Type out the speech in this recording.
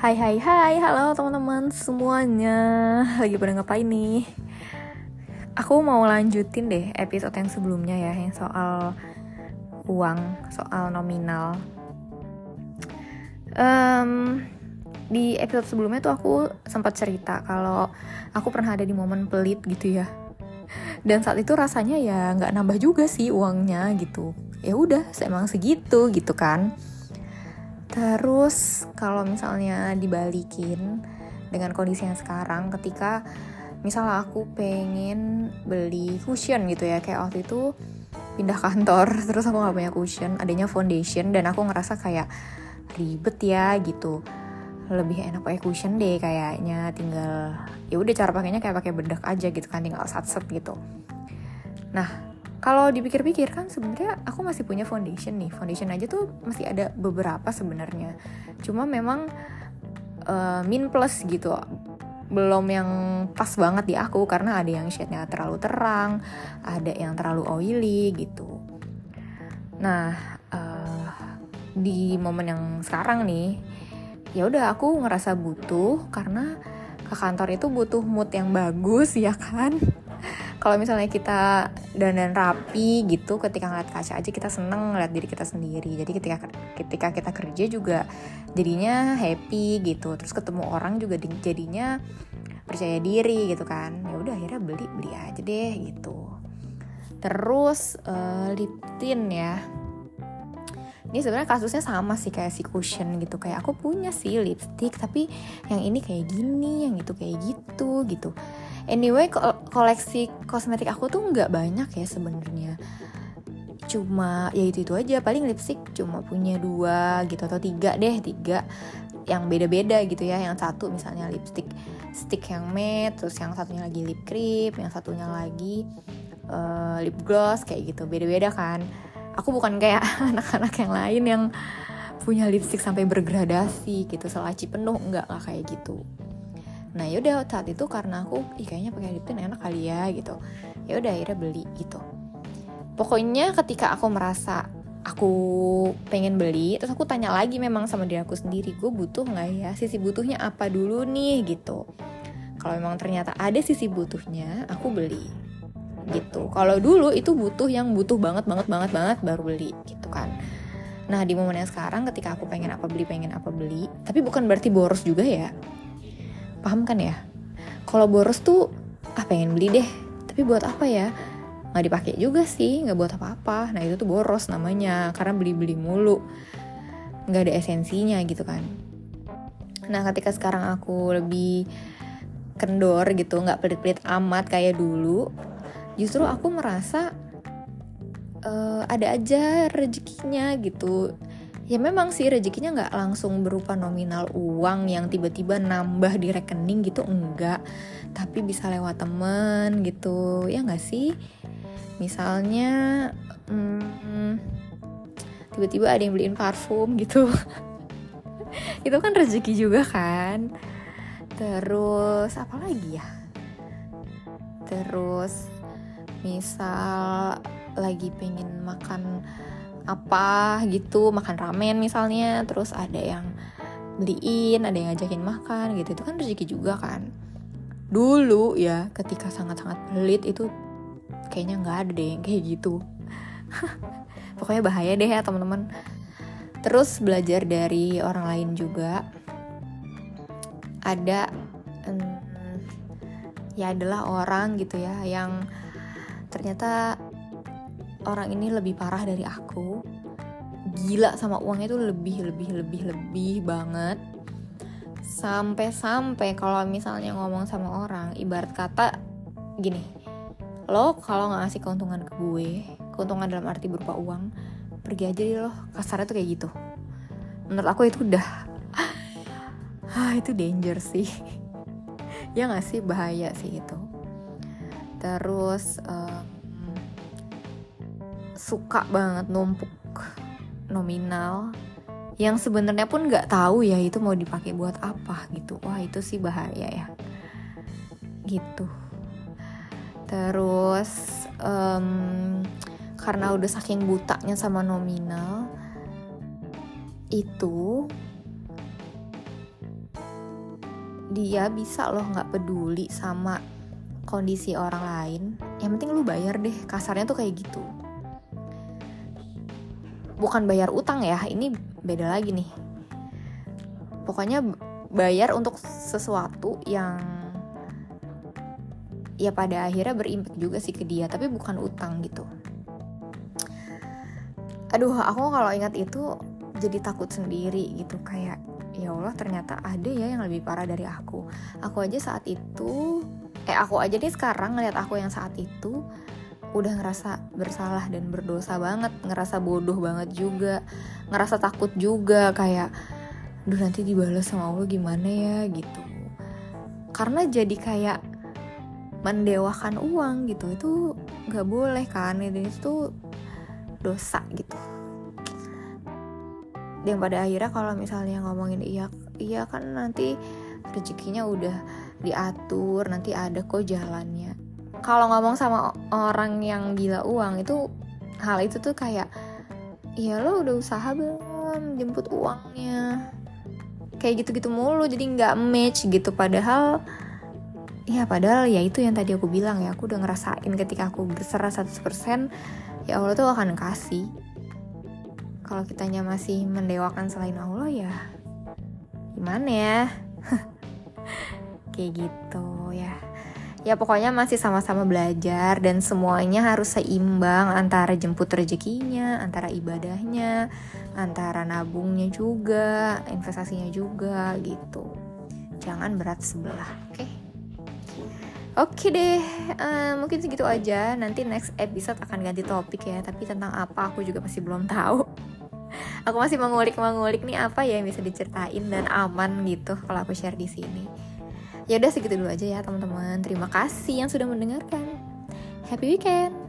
Hai hai hai, halo teman-teman semuanya. Lagi pada ngapain nih? Aku mau lanjutin deh episode yang sebelumnya ya Yang soal uang, soal nominal. Um, Di episode sebelumnya tuh aku sempat cerita Kalau aku pernah ada di momen pelit gitu ya. Dan saat itu rasanya ya nggak nambah juga sih uangnya gitu. Ya udah, emang segitu gitu kan Terus kalau misalnya dibalikin dengan kondisi yang sekarang ketika misalnya aku pengen beli cushion gitu ya kayak waktu itu pindah kantor terus aku nggak punya cushion adanya foundation dan aku ngerasa kayak ribet ya gitu. Lebih enak pakai cushion deh kayaknya tinggal ya udah cara pakainya kayak pakai bedak aja gitu kan tinggal sat set gitu. Nah kalau dipikir-pikir kan sebenarnya aku masih punya foundation nih. Foundation aja tuh masih ada beberapa sebenarnya. Cuma memang uh, min plus gitu. Belum yang pas banget di aku karena ada yang shade-nya terlalu terang ada yang terlalu oily gitu. Nah uh, di momen yang sekarang nih ya udah aku ngerasa butuh karena ke kantor itu butuh mood yang bagus ya kan kalau misalnya kita dandan rapi gitu ketika ngeliat kaca aja kita seneng ngeliat diri kita sendiri. Jadi ketika ketika kita kerja juga jadinya happy gitu. Terus ketemu orang juga jadinya percaya diri gitu kan. Ya udah akhirnya beli beli aja deh gitu. Terus uh, lip tint ya ini sebenarnya kasusnya sama sih kayak si cushion gitu. Kayak aku punya sih lipstick tapi yang ini kayak gini yang itu kayak gitu gitu. Anyway koleksi kosmetik aku tuh nggak banyak ya sebenarnya. Cuma ya itu itu aja. Paling lipstick cuma punya dua gitu atau tiga deh tiga. Yang beda-beda gitu ya yang satu misalnya lipstick stick yang matte terus yang satunya lagi lip cream yang satunya lagi uh, lip gloss kayak gitu. Beda-beda kan aku bukan kayak anak-anak yang lain yang punya lipstick sampai bergradasi gitu selaci penuh enggak lah kayak gitu. Nah yaudah saat itu karena aku ih kayaknya pakai lip tint enak kali ya gitu. Ya udah akhirnya beli gitu. Pokoknya ketika aku merasa aku pengen beli terus aku tanya lagi memang sama diri aku sendiri gue butuh nggak ya? Sisi butuhnya apa dulu nih? Gitu. Kalau memang ternyata ada sisi butuhnya aku beli gitu. Kalau dulu itu butuh yang butuh banget banget banget banget baru beli gitu kan. Nah di momen yang sekarang ketika aku pengen apa beli pengen apa beli tapi bukan berarti boros juga ya. Paham kan ya? Kalau boros tuh ah pengen beli deh. Tapi buat apa ya? Nggak dipakai juga sih nggak buat apa-apa. Nah itu tuh boros namanya karena beli-beli mulu. Nggak ada esensinya gitu kan. Nah ketika sekarang aku lebih kendor gitu nggak pelit-pelit amat kayak dulu justru aku merasa uh, ada aja rezekinya gitu. Ya memang sih rezekinya nggak langsung berupa nominal uang yang tiba-tiba nambah di rekening gitu enggak. Tapi bisa lewat temen gitu ya nggak sih? Misalnya hmm, tiba-tiba ada yang beliin parfum gitu. Itu kan rezeki juga kan? Terus apa lagi ya? Terus misal lagi pengen makan apa gitu makan ramen misalnya terus ada yang beliin ada yang ngajakin makan gitu. Itu kan rezeki juga kan. Dulu ya ketika sangat-sangat pelit itu kayaknya nggak ada deh kayak gitu. Pokoknya bahaya deh ya teman-teman. Terus belajar dari orang lain juga. Ada hmm, ya adalah orang gitu ya yang ternyata orang ini lebih parah dari aku. Gila sama uangnya tuh lebih lebih lebih lebih banget. Sampai-sampai kalau misalnya ngomong sama orang ibarat kata gini lo kalau nggak ngasih keuntungan ke gue keuntungan dalam arti berupa uang pergi aja deh lo. Kasarnya tuh kayak gitu. Menurut aku itu udah ah itu danger sih. Ya nggak sih? Bahaya sih itu terus uh, suka banget numpuk nominal yang sebenarnya pun nggak tahu ya itu mau dipakai buat apa gitu. Wah itu sih bahaya ya. Gitu. Terus um, karena udah saking butanya sama nominal itu dia bisa loh nggak peduli sama kondisi orang lain yang penting lu bayar deh. Kasarnya tuh kayak gitu. Bukan bayar utang ya ini beda lagi nih. Pokoknya bayar untuk sesuatu yang ya pada akhirnya berimpact juga sih ke dia tapi bukan utang gitu. Aduh aku kalau ingat itu jadi takut sendiri gitu. Kayak ya Allah ternyata ada ya yang lebih parah dari aku. Aku aja saat itu eh aku aja nih sekarang ngeliat aku yang saat itu udah ngerasa bersalah dan berdosa banget ngerasa bodoh banget juga ngerasa takut juga kayak duh nanti dibalas sama Allah gimana ya? gitu. Karena jadi kayak mendewakan uang gitu itu nggak boleh kan dan itu dosa gitu. Dan pada akhirnya kalau misalnya ngomongin iya iya kan nanti rezekinya udah diatur nanti ada kok jalannya. Kalau ngomong sama orang yang gila uang itu hal itu tuh kayak iya lo udah usaha belum? Jemput uangnya. Kayak gitu-gitu mulu jadi nggak match gitu. Padahal ya padahal ya itu yang tadi aku bilang ya aku udah ngerasain ketika aku berserah 100% ya Allah tuh akan kasih. Kalau kitanya masih mendewakan selain Allah ya gimana ya kayak gitu ya ya pokoknya masih sama-sama belajar dan semuanya harus seimbang antara jemput rezekinya antara ibadahnya antara nabungnya juga investasinya juga gitu jangan berat sebelah oke okay? Oke deh, uh, mungkin segitu aja. Nanti next episode akan ganti topik ya, tapi tentang apa aku juga masih belum tahu aku masih mengulik-mengulik nih apa ya yang bisa diceritain dan aman gitu kalau aku share di sini. Ya udah segitu dulu aja ya teman-teman. Terima kasih yang sudah mendengarkan. Happy weekend.